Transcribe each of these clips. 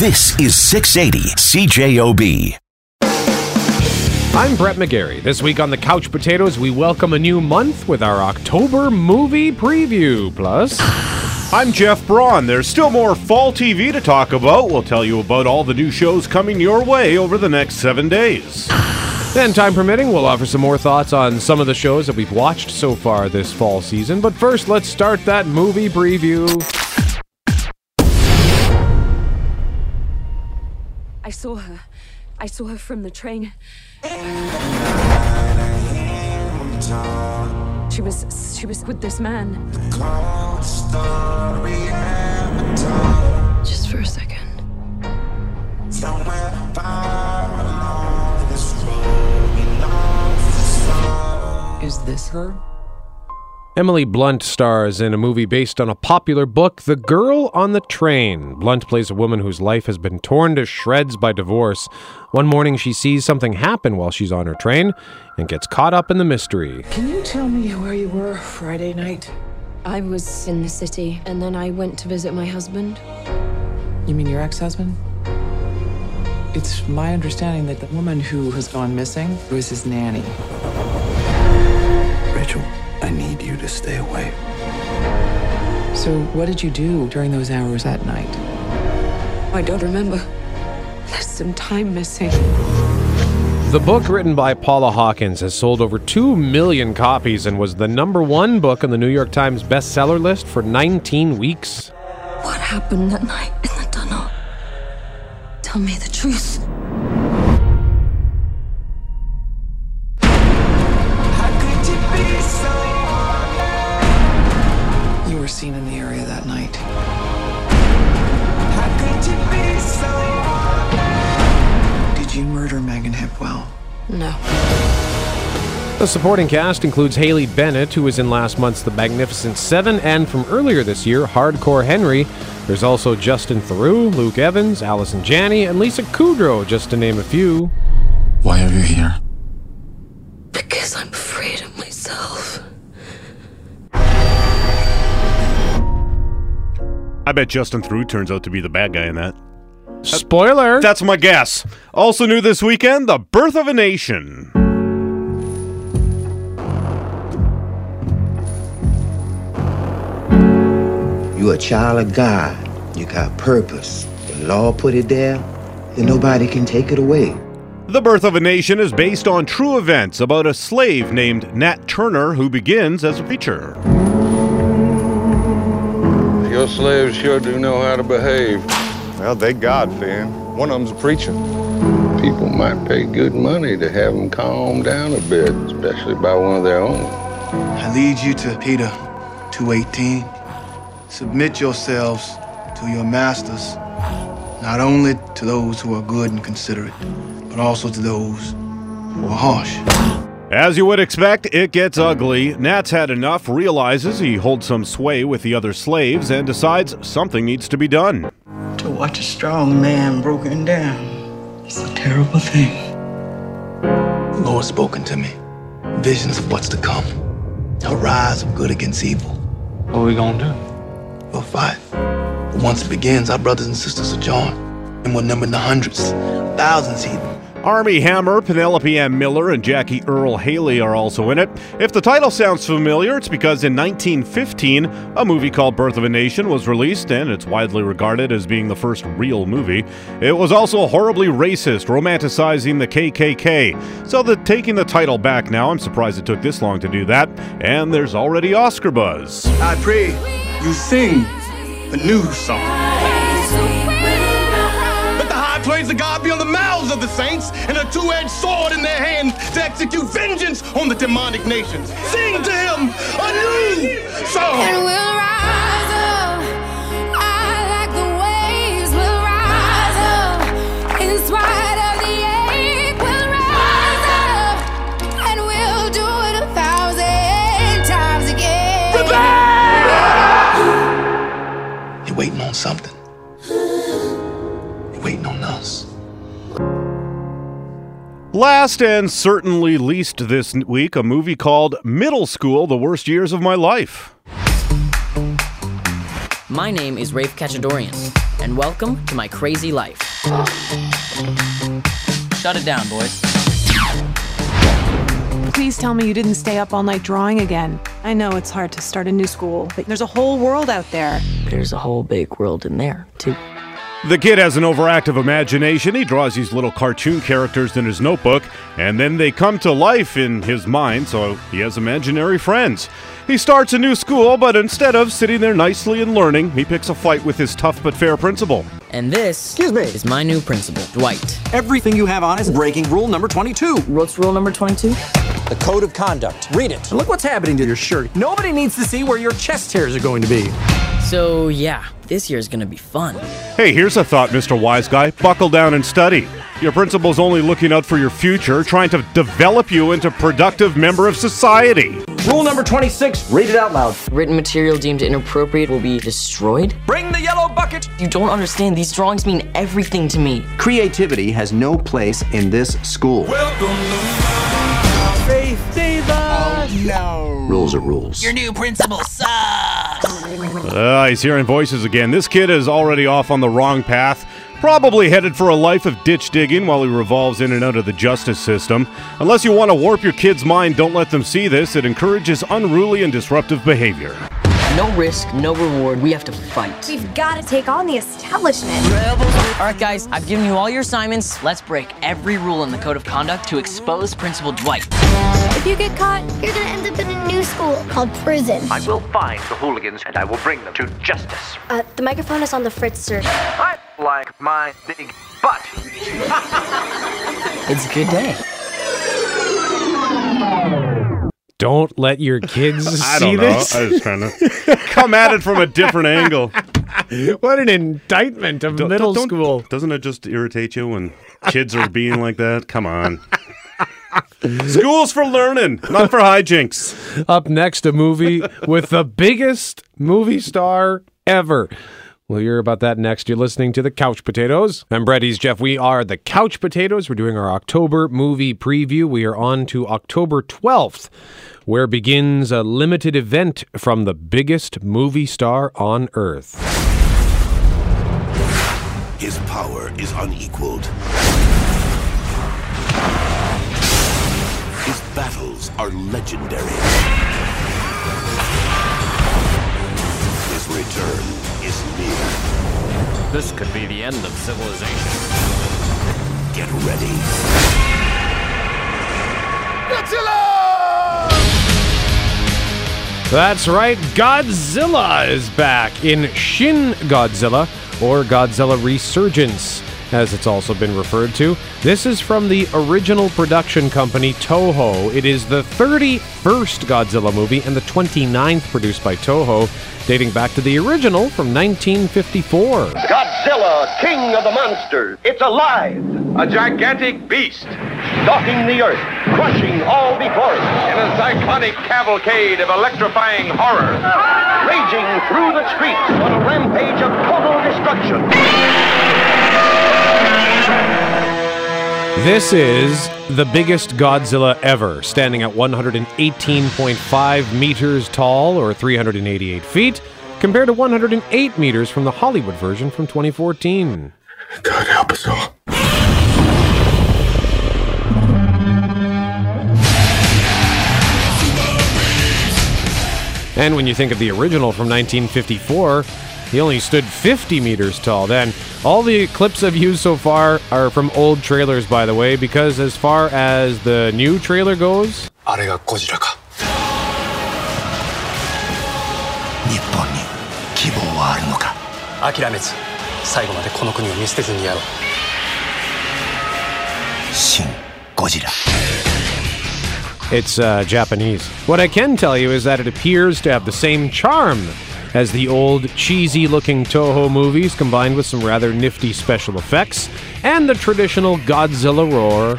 This is 680 CJOB. I'm Brett McGarry. This week on the Couch Potatoes, we welcome a new month with our October movie preview. Plus, I'm Jeff Braun. There's still more fall TV to talk about. We'll tell you about all the new shows coming your way over the next seven days. then, time permitting, we'll offer some more thoughts on some of the shows that we've watched so far this fall season. But first, let's start that movie preview. I saw her. I saw her from the train. She was she was with this man. Just for a second. Is this her? Emily Blunt stars in a movie based on a popular book, The Girl on the Train. Blunt plays a woman whose life has been torn to shreds by divorce. One morning, she sees something happen while she's on her train and gets caught up in the mystery. Can you tell me where you were Friday night? I was in the city and then I went to visit my husband. You mean your ex husband? It's my understanding that the woman who has gone missing was his nanny. Rachel, I need you to stay away. So, what did you do during those hours that night? I don't remember. There's some time missing. The book, written by Paula Hawkins, has sold over 2 million copies and was the number one book on the New York Times bestseller list for 19 weeks. What happened that night in the tunnel? Tell me the truth. The supporting cast includes Haley Bennett, who was in last month's The Magnificent Seven, and from earlier this year, Hardcore Henry. There's also Justin Theroux, Luke Evans, Allison Janney, and Lisa Kudrow, just to name a few. Why are you here? Because I'm afraid of myself. I bet Justin Theroux turns out to be the bad guy in that. Spoiler! That's my guess. Also new this weekend, The Birth of a Nation. You a child of God. You got purpose. The law put it there, and nobody can take it away. The Birth of a Nation is based on true events about a slave named Nat Turner who begins as a preacher. Your slaves sure do know how to behave. Well, they God fearing. One of them's a preacher. People might pay good money to have them calm down a bit, especially by one of their own. I lead you to Peter 2:18. Submit yourselves to your masters, not only to those who are good and considerate, but also to those who are harsh. As you would expect, it gets ugly. Nat's had enough, realizes he holds some sway with the other slaves, and decides something needs to be done. To watch a strong man broken down is a terrible thing. The Lord's spoken to me. Visions of what's to come. A rise of good against evil. What are we gonna do? We'll fight. But once it begins, our brothers and sisters are joined. And we're numbered in the hundreds, thousands even. Armie Hammer, Penelope Ann Miller, and Jackie Earle Haley are also in it. If the title sounds familiar, it's because in 1915, a movie called Birth of a Nation was released, and it's widely regarded as being the first real movie. It was also horribly racist, romanticizing the KKK. So, the, taking the title back now, I'm surprised it took this long to do that, and there's already Oscar buzz. I pray you sing a new song. Let the high praise of God be on the mouths of the saints and a two-edged sword in their hands to execute vengeance on the demonic nations. Sing to him a new song. Last and certainly least this week, a movie called Middle School The Worst Years of My Life. My name is Rafe Khatchadorian. and welcome to my crazy life. Shut it down, boys. Please tell me you didn't stay up all night drawing again. I know it's hard to start a new school, but there's a whole world out there. There's a whole big world in there, too. The kid has an overactive imagination. He draws these little cartoon characters in his notebook, and then they come to life in his mind, so he has imaginary friends. He starts a new school, but instead of sitting there nicely and learning, he picks a fight with his tough but fair principal. And this Excuse me. is my new principal, Dwight. Everything you have on is breaking rule number 22. What's rule number 22? The code of conduct. Read it. And look what's happening to your shirt. Nobody needs to see where your chest hairs are going to be. So, yeah, this year's gonna be fun. Hey, here's a thought, Mr. Wise Guy. Buckle down and study. Your principal's only looking out for your future, trying to develop you into a productive member of society. Rule number 26, read it out loud. Written material deemed inappropriate will be destroyed. Bring the yellow bucket. You don't understand, these drawings mean everything to me. Creativity has no place in this school. Welcome. Faith, save us. Oh, no. Rules are rules. Your new principal sucks. Ah, he's hearing voices again. This kid is already off on the wrong path. Probably headed for a life of ditch digging while he revolves in and out of the justice system. Unless you want to warp your kid's mind, don't let them see this. It encourages unruly and disruptive behavior. No risk, no reward. We have to fight. We've got to take on the establishment. All right, guys, I've given you all your assignments. Let's break every rule in the code of conduct to expose Principal Dwight. If you get caught, you're gonna end up in a new school called prison. I will find the hooligans and I will bring them to justice. Uh, the microphone is on the fritz, sir. I like my big butt. It's a good day. Don't let your kids I see don't know. this. I was trying to come at it from a different angle. what an indictment of middle Don't- school. Doesn't it just irritate you when kids are being like that? Come on. School's for learning, not for hijinks. Up next, a movie with the biggest movie star ever. We'll hear about that next. You're listening to the Couch Potatoes. I'm Brett. Jeff. We are the Couch Potatoes. We're doing our October movie preview. We are on to October 12th, where begins a limited event from the biggest movie star on earth. His power is unequaled. His battles are legendary. His return near. This could be the end of civilization. Get ready. Godzilla! That's right, Godzilla is back in Shin Godzilla, or Godzilla Resurgence, as it's also been referred to. This is from the original production company Toho. It is the 31st Godzilla movie and the 29th produced by Toho, dating back to the original from 1954. Godzilla, king of the monsters. It's alive. A gigantic beast, stalking the earth, crushing all before it. In a cyclonic cavalcade of electrifying horror. Raging through the streets on a rampage of total destruction. This is the biggest Godzilla ever, standing at 118.5 meters tall, or 388 feet, compared to 108 meters from the Hollywood version from 2014. God help us all. And when you think of the original from 1954, he only stood 50 meters tall then. All the clips I've used so far are from old trailers, by the way, because as far as the new trailer goes, あれがゴジラか日本に希望はあるのか諦めず最後までこの国を見捨てずにやろう新ゴジラ It's uh, Japanese. What I can tell you is that it appears to have the same charm as the old cheesy looking Toho movies combined with some rather nifty special effects and the traditional Godzilla roar.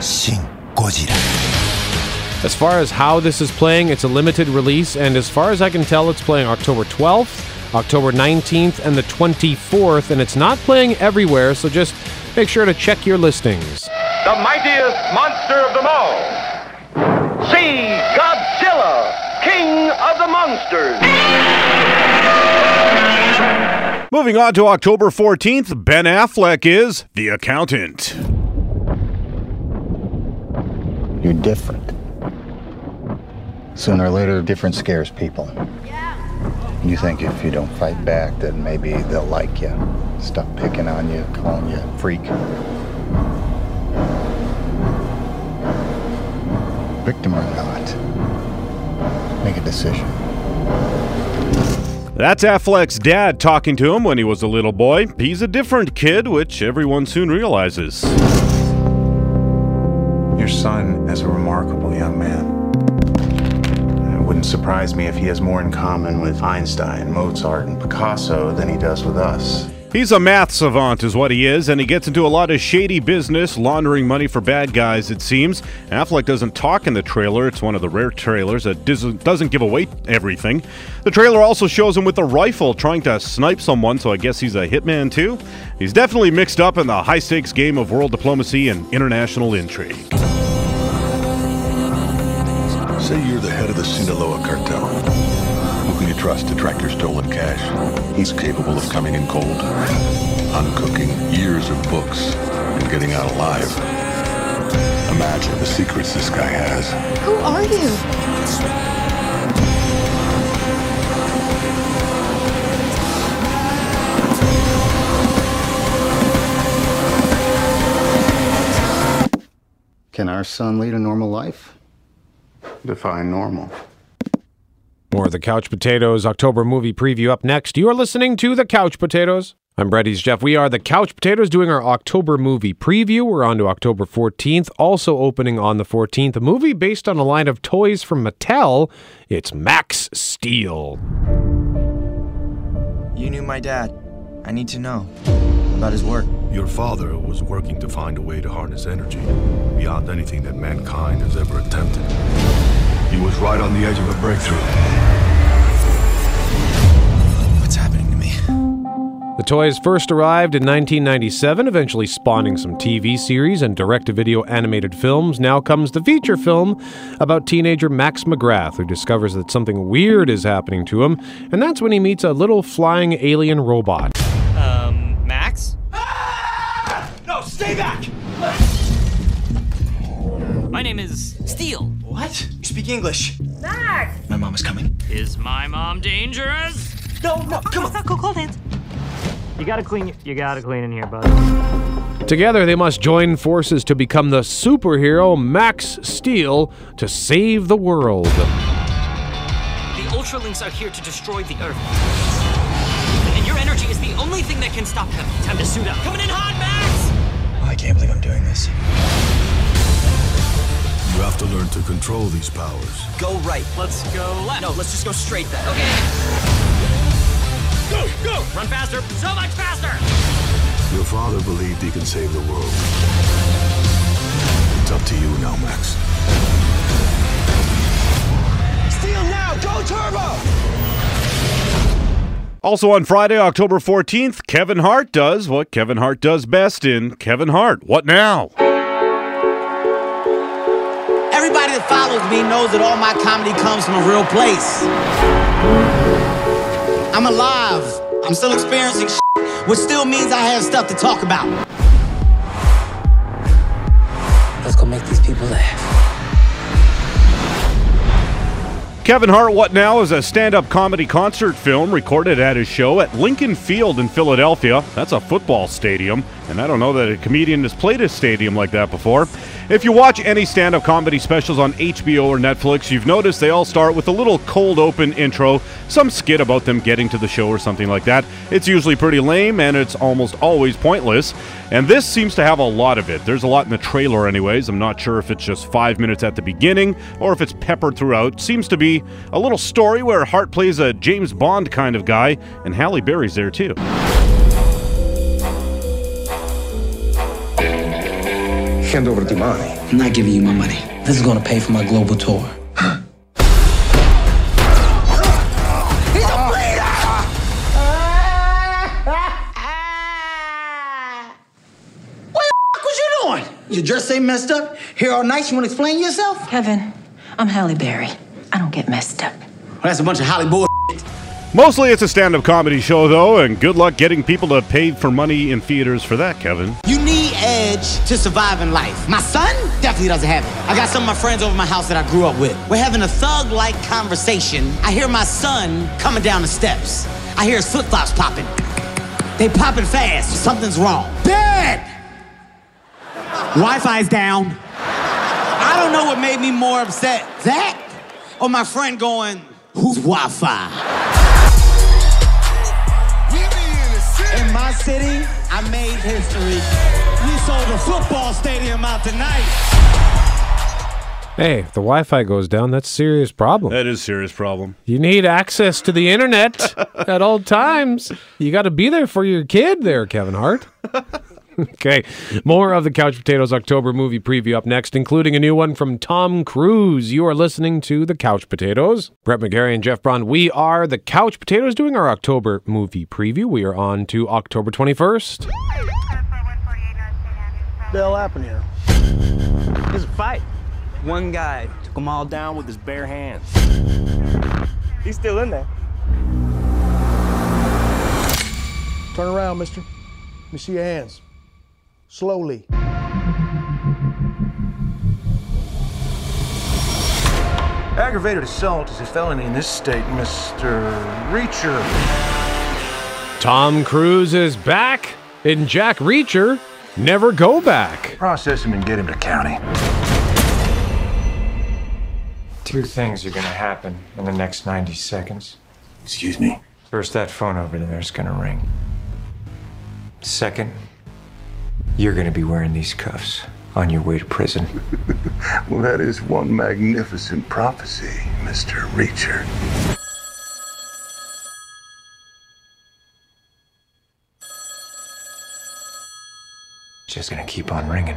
Shin Godzilla. As far as how this is playing, it's a limited release, and as far as I can tell, it's playing October 12th, October 19th, and the 24th, and it's not playing everywhere, so just make sure to check your listings. The mightiest monster of them all. Of the monsters. Moving on to October 14th, Ben Affleck is The Accountant. You're different. Sooner or later, different scares people. You think if you don't fight back, that maybe they'll like you. Stop picking on you, calling you a freak. Victim or not, make a decision. That's Affleck's dad talking to him when he was a little boy. He's a different kid, which everyone soon realizes. Your son is a remarkable young man. It wouldn't surprise me if he has more in common with Einstein, Mozart, and Picasso than he does with us. He's a math savant, is what he is, and he gets into a lot of shady business, laundering money for bad guys, it seems. Affleck doesn't talk in the trailer. It's one of the rare trailers that doesn't give away everything. The trailer also shows him with a rifle trying to snipe someone, so I guess he's a hitman too. He's definitely mixed up in the high stakes game of world diplomacy and international intrigue. Say you're the head of the Sinaloa cartel. Who can you trust to track your stolen cash? He's capable of coming in cold, uncooking years of books, and getting out alive. Imagine the secrets this guy has. Who are you? Can our son lead a normal life? Define normal. More of the Couch Potatoes October movie preview up next. You are listening to the Couch Potatoes. I'm Brady's Jeff. We are the Couch Potatoes doing our October movie preview. We're on to October 14th. Also opening on the 14th, a movie based on a line of toys from Mattel. It's Max Steel. You knew my dad. I need to know about his work. Your father was working to find a way to harness energy beyond anything that mankind has ever attempted. He was right on the edge of a breakthrough. What's happening to me? The toys first arrived in 1997, eventually spawning some TV series and direct to video animated films. Now comes the feature film about teenager Max McGrath, who discovers that something weird is happening to him, and that's when he meets a little flying alien robot. Um, Max? No, stay back! My name is Steel. What? You speak English. Max! My mom is coming. Is my mom dangerous? No, no, come on. Go cold hands. You gotta clean. You gotta clean in here, bud. Together, they must join forces to become the superhero Max Steel to save the world. The Ultralinks are here to destroy the Earth. And your energy is the only thing that can stop them. Time to suit up. Coming in hot, Max! Oh, I can't believe I'm doing this. You have to learn to control these powers. Go right. Let's go left. No, let's just go straight then. Okay. Go, go! Run faster! So much faster! Your father believed he could save the world. It's up to you now, Max. Steal now! Go turbo! Also on Friday, October 14th, Kevin Hart does what Kevin Hart does best in Kevin Hart. What now? Follows me knows that all my comedy comes from a real place. I'm alive. I'm still experiencing shit, which still means I have stuff to talk about. Let's go make these people laugh. Kevin Hart What Now is a stand up comedy concert film recorded at his show at Lincoln Field in Philadelphia. That's a football stadium, and I don't know that a comedian has played a stadium like that before. If you watch any stand up comedy specials on HBO or Netflix, you've noticed they all start with a little cold open intro, some skit about them getting to the show or something like that. It's usually pretty lame and it's almost always pointless. And this seems to have a lot of it. There's a lot in the trailer, anyways. I'm not sure if it's just five minutes at the beginning or if it's peppered throughout. Seems to be a little story where Hart plays a James Bond kind of guy, and Halle Berry's there too. Hand over the money. I'm not giving you my money. This is gonna pay for my global tour. He's Your dress ain't messed up? Here all night, you wanna explain yourself? Kevin, I'm Halle Berry. I don't get messed up. Well, that's a bunch of Holly bull. Mostly it's a stand up comedy show, though, and good luck getting people to pay for money in theaters for that, Kevin. You need edge to survive in life. My son definitely doesn't have it. I got some of my friends over my house that I grew up with. We're having a thug like conversation. I hear my son coming down the steps. I hear his flip flops popping. They popping fast. Something's wrong. Dad! Wi Fi's down. I don't know what made me more upset. That or my friend going, Who's Wi Fi? In my city, I made history. We sold a football stadium out tonight. Hey, if the Wi-Fi goes down, that's a serious problem. That is a serious problem. You need access to the internet at all times. You got to be there for your kid there, Kevin Hart. okay, more of the Couch Potatoes October movie preview up next, including a new one from Tom Cruise. You are listening to the Couch Potatoes. Brett McGarry and Jeff Braun. We are the Couch Potatoes doing our October movie preview. We are on to October 21st. the hell happened here? There's a fight. One guy took them all down with his bare hands. He's still in there. Turn around, mister. Let me see your hands. Slowly. Aggravated assault is a felony in this state, Mr. Reacher. Tom Cruise is back in Jack Reacher. Never go back. Process him and get him to county. Two things are gonna happen in the next 90 seconds. Excuse me? First, that phone over there is gonna ring. Second, you're gonna be wearing these cuffs on your way to prison. Well, that is one magnificent prophecy, Mr. Reacher. Just gonna keep on ringing.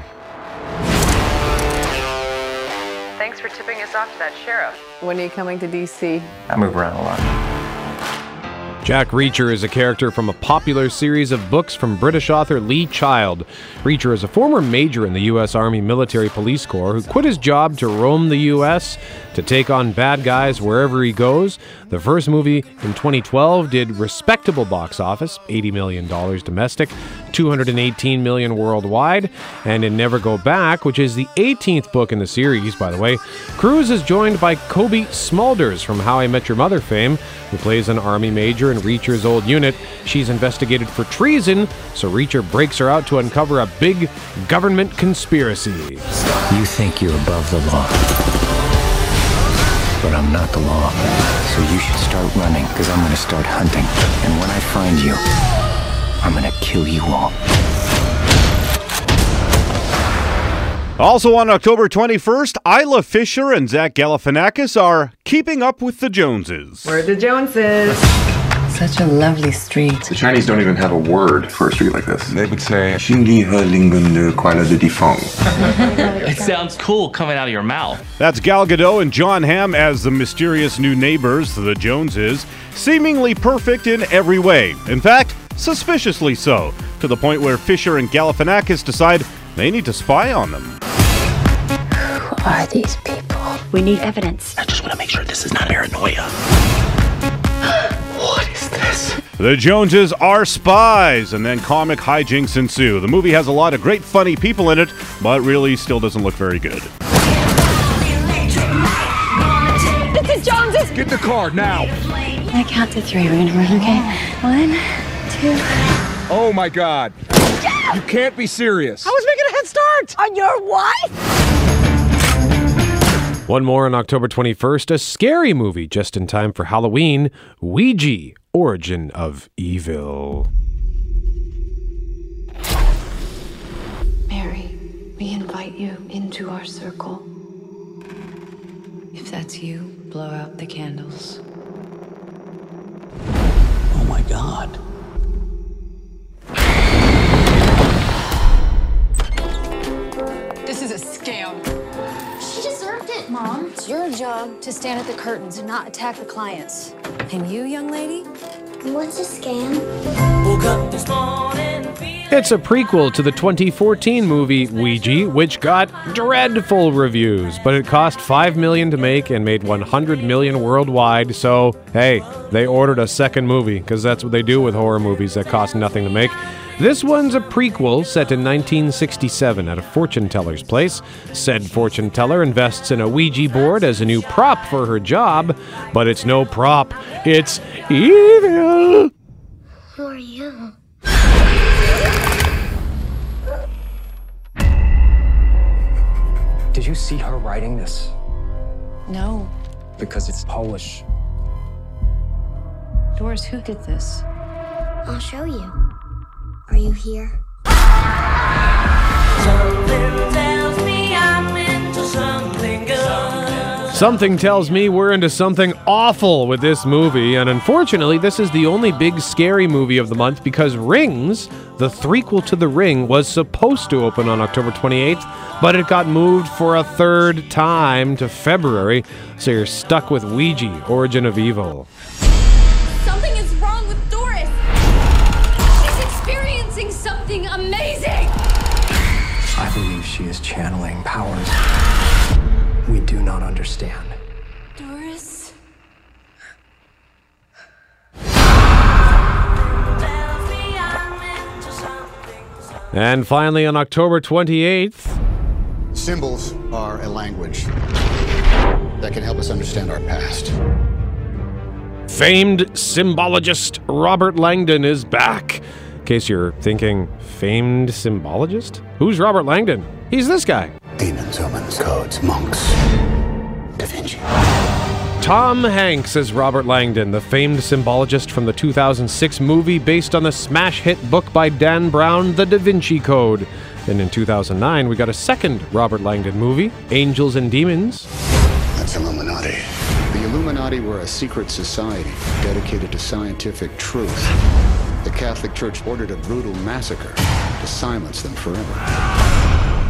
Thanks for tipping us off to that sheriff. When are you coming to DC? I move around a lot. Jack Reacher is a character from a popular series of books from British author Lee Child. Reacher is a former major in the U.S. Army Military Police Corps who quit his job to roam the U.S. to take on bad guys wherever he goes. The first movie in 2012 did respectable box office, $80 million domestic, 218 million worldwide, and in Never Go Back, which is the 18th book in the series, by the way, Cruise is joined by Cobie Smulders from How I Met Your Mother fame, who plays an army major in Reacher's old unit. She's investigated for treason, so Reacher breaks her out to uncover a big government conspiracy. You think you're above the law. But I'm not the law. So you should start running, because I'm going to start hunting. And when I find you, I'm going to kill you all. Also on October 21st, Isla Fisher and Zach Galifianakis are keeping up with the Joneses. We're the Joneses. Such a lovely street. The Chinese don't even have a word for a street like this. They would say, Xingyi he lingen de kuala de difong. It sounds cool coming out of your mouth. That's Gal Gadot and Jon Hamm as the mysterious new neighbors, the Joneses, seemingly perfect in every way. In fact, suspiciously so, to the point where Fisher and Galifianakis decide they need to spy on them. Who are these people? We need evidence. I just want to make sure this is not paranoia. What is this? The Joneses are spies, and then comic hijinks ensue. The movie has a lot of great, funny people in it, but really still doesn't look very good. It's the Joneses! Get the car now! I count to three. We're gonna run, okay? One, two. Oh my god. You can't be serious. I was making a head start! On your wife? One more on October 21st, a scary movie just in time for Halloween Ouija Origin of Evil. Mary, we invite you into our circle. If that's you, blow out the candles. Oh my god. This is a scam. She it, Mom. It's your job to stand at the curtains and not attack the clients. And you, young lady? What's a scam? Woke up this morning It's a prequel to the 2014 movie Ouija, which got dreadful reviews, but it cost 5 million to make and made 100 million worldwide. So, hey, they ordered a second movie because that's what they do with horror movies that cost nothing to make. This one's a prequel set in 1967 at a fortune teller's place. Said fortune teller invests in a Ouija board as a new prop for her job, but it's no prop, it's evil. Who are you? Did you see her writing this? No. Because it's Polish. Doris, who did this? I'll show you. Are you here? Something tells me we're into something awful with this movie, and unfortunately, this is the only big scary movie of the month because Rings, the threequel to The Ring, was supposed to open on October 28th, but it got moved for a third time to February, so you're stuck with Ouija, Origin of Evil. Channeling powers we do not understand. Doris. And finally, on October 28th, Symbols are a language that can help us understand our past. famed symbologist Robert Langdon is back. In case you're thinking, famed symbologist? Who's Robert Langdon? He's this guy. Demons, omens, codes, monks. Da Vinci. Tom Hanks as Robert Langdon, the famed symbologist from the 2006 movie based on the smash hit book by Dan Brown, The Da Vinci Code. Then in 2009, we got a second Robert Langdon movie, Angels and Demons. That's Illuminati. The Illuminati were a secret society dedicated to scientific truth. The Catholic Church ordered a brutal massacre to silence them forever.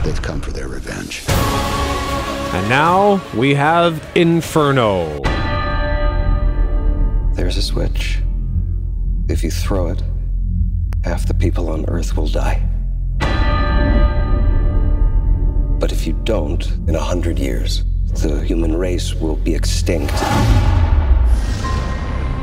They've come for their revenge. And now we have Inferno. There's a switch. If you throw it, half the people on Earth will die. But if you don't, in a hundred years, the human race will be extinct.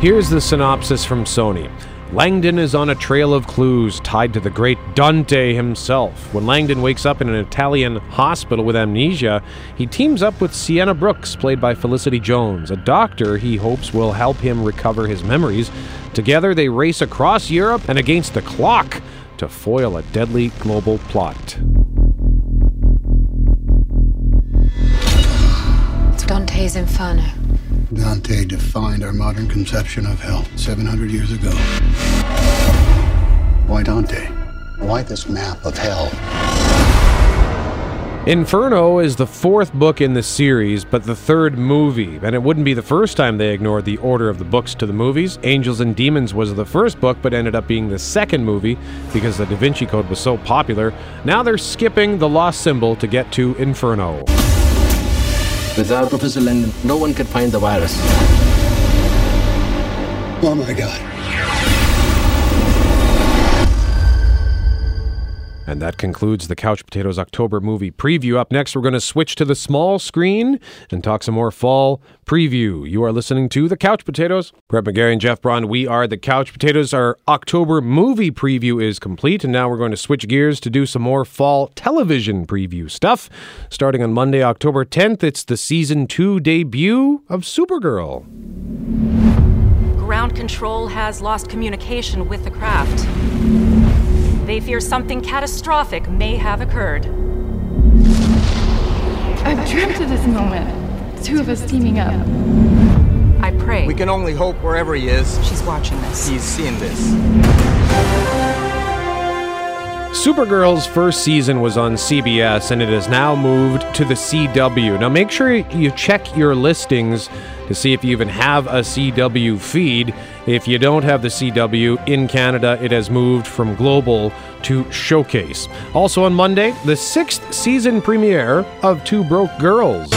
Here's the synopsis from Sony. Langdon is on a trail of clues tied to the great Dante himself. When Langdon wakes up in an Italian hospital with amnesia, he teams up with Sienna Brooks, played by Felicity Jones, a doctor he hopes will help him recover his memories. Together, they race across Europe and against the clock to foil a deadly global plot. It's Dante's Inferno. Dante defined our modern conception of hell 700 years ago. Why Dante? Why this map of hell? Inferno is the fourth book in the series, but the third movie, and it wouldn't be the first time they ignored the order of the books to the movies. Angels and Demons was the first book, but ended up being the second movie because the Da Vinci Code was so popular. Now they're skipping the lost symbol to get to Inferno. Without Professor Langdon, no one can find the virus. Oh my god. And that concludes the Couch Potatoes October movie preview. Up next, we're going to switch to the small screen and talk some more fall preview. You are listening to the Couch Potatoes. Brett McGarry and Jeff Braun, we are the Couch Potatoes. Our October movie preview is complete, and now we're going to switch gears to do some more fall television preview stuff. Starting on Monday, October 10th, it's the season two debut of Supergirl. Ground control has lost communication with the craft. They fear something catastrophic may have occurred. I've dreamt of this moment. Two of us teaming up. I pray. We can only hope wherever he is. She's watching this. He's seeing this. Supergirl's first season was on CBS and it has now moved to the CW. Now make sure you check your listings to see if you even have a CW feed. If you don't have the CW in Canada, it has moved from Global to Showcase. Also on Monday, the sixth season premiere of Two Broke Girls.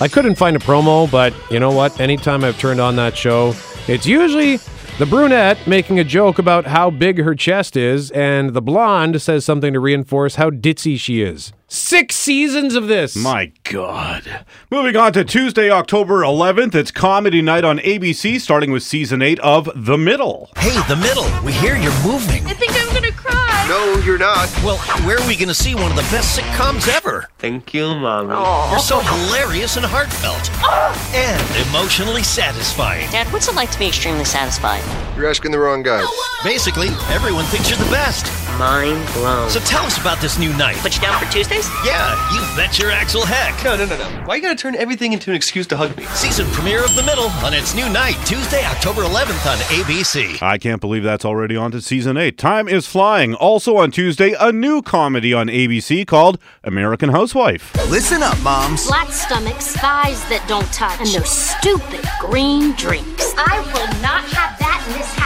I couldn't find a promo, but you know what? Anytime I've turned on that show, it's usually The brunette making a joke about how big her chest is, and the blonde says something to reinforce how ditzy she is. Six seasons of this. My God. Moving on to Tuesday, October 11th, it's comedy night on ABC, starting with season 8 of The Middle. Hey, The Middle, we hear you're moving. I think I'm gonna cry. No, you're not. Well, where are we going to see one of the best sitcoms ever? Thank you, Mommy. You're so hilarious and heartfelt. Ah! And emotionally satisfying. Dad, what's it like to be extremely satisfied? You're asking the wrong guy. Uh, Basically, everyone thinks you're the best. Mind blown. So tell us about this new night. Put you down for Tuesdays? Yeah, you bet your Axl Heck. No, no, no, no. Why you gotta turn everything into an excuse to hug me? Season premiere of The Middle on its new night, Tuesday, October 11th on ABC. I can't believe that's already on to season 8. Time is flying. Also on Tuesday, a new comedy on ABC called American Housewife. Listen up, moms. Flat stomachs, thighs that don't touch, and those stupid green drinks. I will not have that in this house.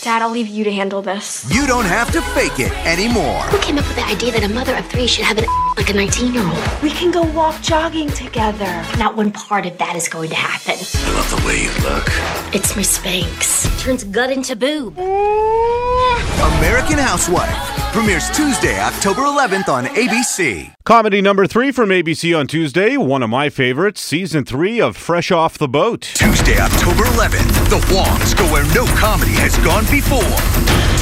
Dad, I'll leave you to handle this. You don't have to fake it anymore. Who came up with the idea that a mother of three should have an like a 19 year old? We can go walk jogging together. Not one part of that is going to happen. I love the way you look. It's my Spanx. Turns gut into boob. American Housewife premieres Tuesday, October 11th on ABC. Comedy number 3 from ABC on Tuesday, one of my favorites, season 3 of Fresh Off the Boat. Tuesday, October 11th, the Wongs go where no comedy has gone before.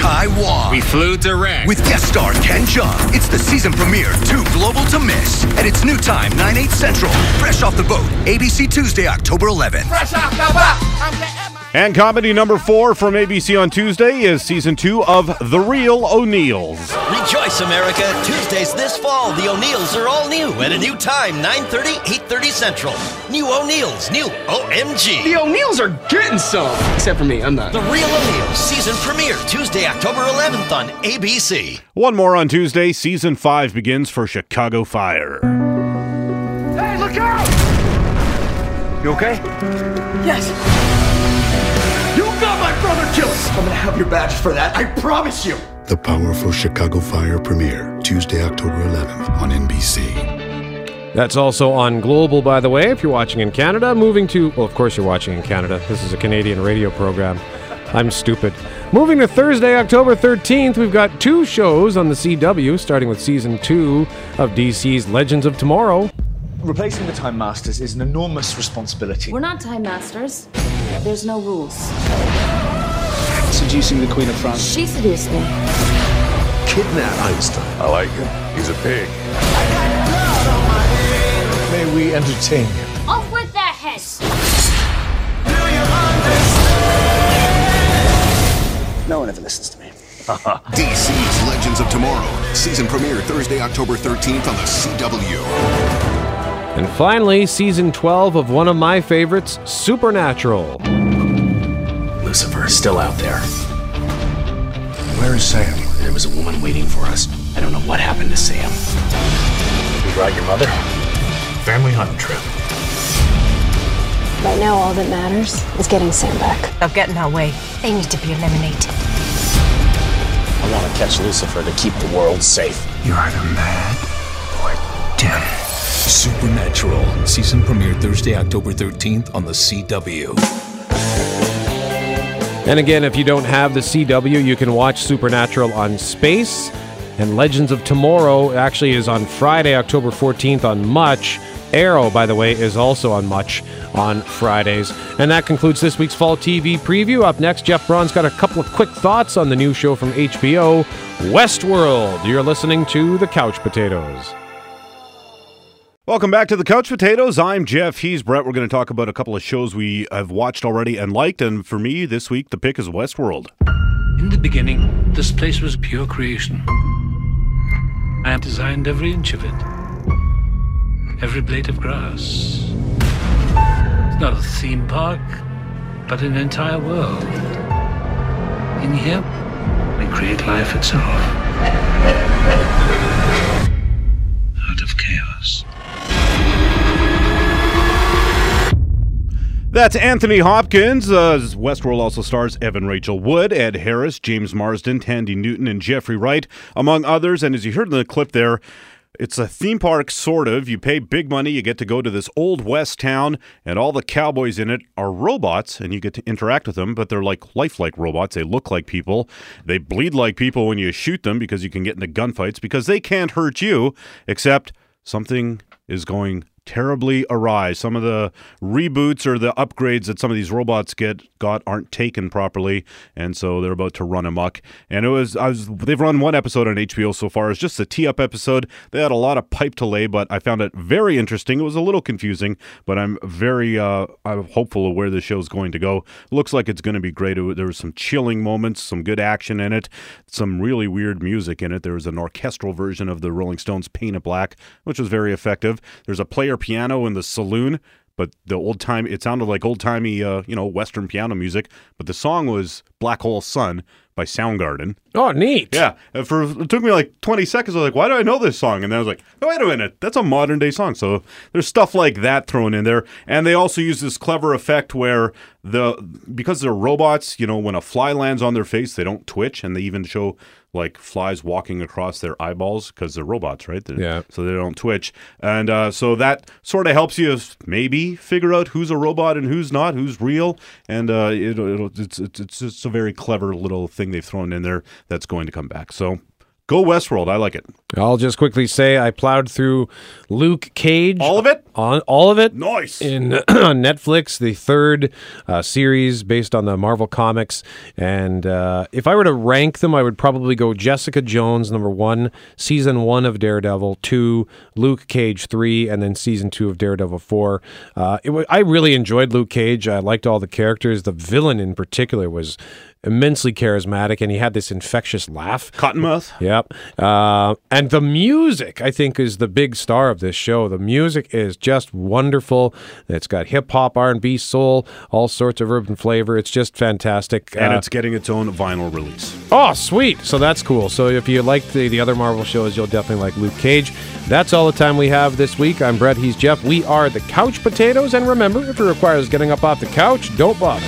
Taiwan. We flew direct. With guest star Ken Jeong. It's the season premiere, too global to miss. At its new time, 9, 8 central. Fresh Off the Boat, ABC Tuesday, October 11th. Fresh off the boat. I'm getting my- And comedy number 4 from ABC on Tuesday is season 2 of The Real O'Neills. Rejoice, America. Tuesdays this fall, the O'Neills are all new at a new time, 9.30, 8.30 Central. New O'Neills, new OMG. The O'Neills are getting some. Except for me, I'm not. The Real O'Neills season premiere, Tuesday, October 11th on ABC. One more on Tuesday, season 5 begins for Chicago Fire. Hey, look out! You okay? Yes. You my brother killed. I'm gonna have your badge for that. I promise you. The powerful Chicago Fire premiere, Tuesday, October 11th on NBC. That's also on Global, by the way, if you're watching in Canada. Moving to, well, of course, you're watching in Canada. This is a Canadian radio program. I'm stupid. Moving to Thursday, October 13th, we've got two shows on the CW, starting with season two of DC's Legends of Tomorrow. Replacing the Time Masters is an enormous responsibility. We're not time masters. There's no rules. Seducing the Queen of France. She seduced me. Kidnap Einstein. I like him. He's a pig. May we entertain you? Off with their heads. No one ever listens to me. DC's Legends of Tomorrow. Season premiere Thursday, October 13th on the CW. And finally, season 12 of one of my favorites, Supernatural. Lucifer is still out there. Where is Sam? There was a woman waiting for us. I don't know what happened to Sam. You brought your mother? Family hunting trip. Right now, all that matters is getting Sam back. They'll get in our way. They need to be eliminated. I want to catch Lucifer to keep the world safe. You're either mad or dead. Supernatural. Season premiere Thursday, October 13th on the CW. And again, if you don't have the CW, you can watch Supernatural on Space. And Legends of Tomorrow actually is on Friday, October 14th on Much. Arrow, by the way, is also on Much on Fridays. And that concludes this week's Fall TV preview. Up next, Jeff Braun's got a couple of quick thoughts on the new show from HBO, Westworld. You're listening to The Couch Potatoes. Welcome back to the Couch Potatoes. I'm Jeff. He's Brett. We're going to talk about a couple of shows we have watched already and liked. And for me, this week, the pick is Westworld. In the beginning, this place was pure creation. I designed every inch of it, every blade of grass. It's not a theme park, but an entire world. In here, we create life itself. That's Anthony Hopkins. Uh, Westworld also stars Evan Rachel Wood, Ed Harris, James Marsden, Thandie Newton, and Jeffrey Wright, among others. And as you heard in the clip there, It's a theme park, sort of. You pay big money, you get to go to this old west town, and all the cowboys in it are robots, and you get to interact with them, but they're like lifelike robots. They look like people. They bleed like people when you shoot them because you can get into gunfights because they can't hurt you, except something is going terribly awry. Some of the reboots or the upgrades that some of these robots get got aren't taken properly, and so they're about to run amok. And it was I was they've run one episode on HBO so far. It's just a tee up episode. They had a lot of pipe to lay, but I found it very interesting. It was a little confusing, but I'm very uh, I'm hopeful of where the show's going to go. Looks like it's going to be great. It, there was some chilling moments, some good action in it, some really weird music in it. There was an orchestral version of the Rolling Stones' "Paint It Black," which was very effective. There's a player piano in the saloon, but the old time it sounded like old timey, uh, you know, Western piano music. But the song was "Black Hole Sun" by Soundgarden. Oh, neat. Yeah, and for it took me like 20 seconds. I was like, "Why do I know this song?" And then I was like, oh, "Wait a minute, that's a modern day song." So there's stuff like that thrown in there, and they also use this clever effect where the because they're robots, you know, when a fly lands on their face, they don't twitch, and they even show like flies walking across their eyeballs because they're robots, right? They're- Yeah. So they don't twitch, and uh, so that sort of helps you maybe figure out who's a robot and who's not, who's real, and uh, it, it'll, it's it's it's just a very clever little thing they've thrown in there that's going to come back. So go Westworld, I like it. I'll just quickly say I plowed through Luke Cage. All of it? On all of it. Nice. In on Netflix, the third uh, series based on the Marvel comics. And uh, if I were to rank them, I would probably go Jessica Jones number one, season one of Daredevil two, Luke Cage three, and then season two of Daredevil four. Uh, it wa I really enjoyed Luke Cage. I liked all the characters. The villain in particular was immensely charismatic, and he had this infectious laugh. Cottonmouth. Yep. Uh, and the music, I think, is the big star of this show. The music is just wonderful. It's got hip hop, R and B, soul, all sorts of urban flavor. It's just fantastic. And Uh, it's getting its own vinyl release. Oh, sweet. So that's cool. So if you like the, the other Marvel shows, you'll definitely like Luke Cage. That's all the time we have this week. I'm Brett. He's Jeff. We are the Couch Potatoes. And remember, if it requires getting up off the couch, don't bother.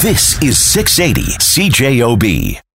This is 680 CJOB.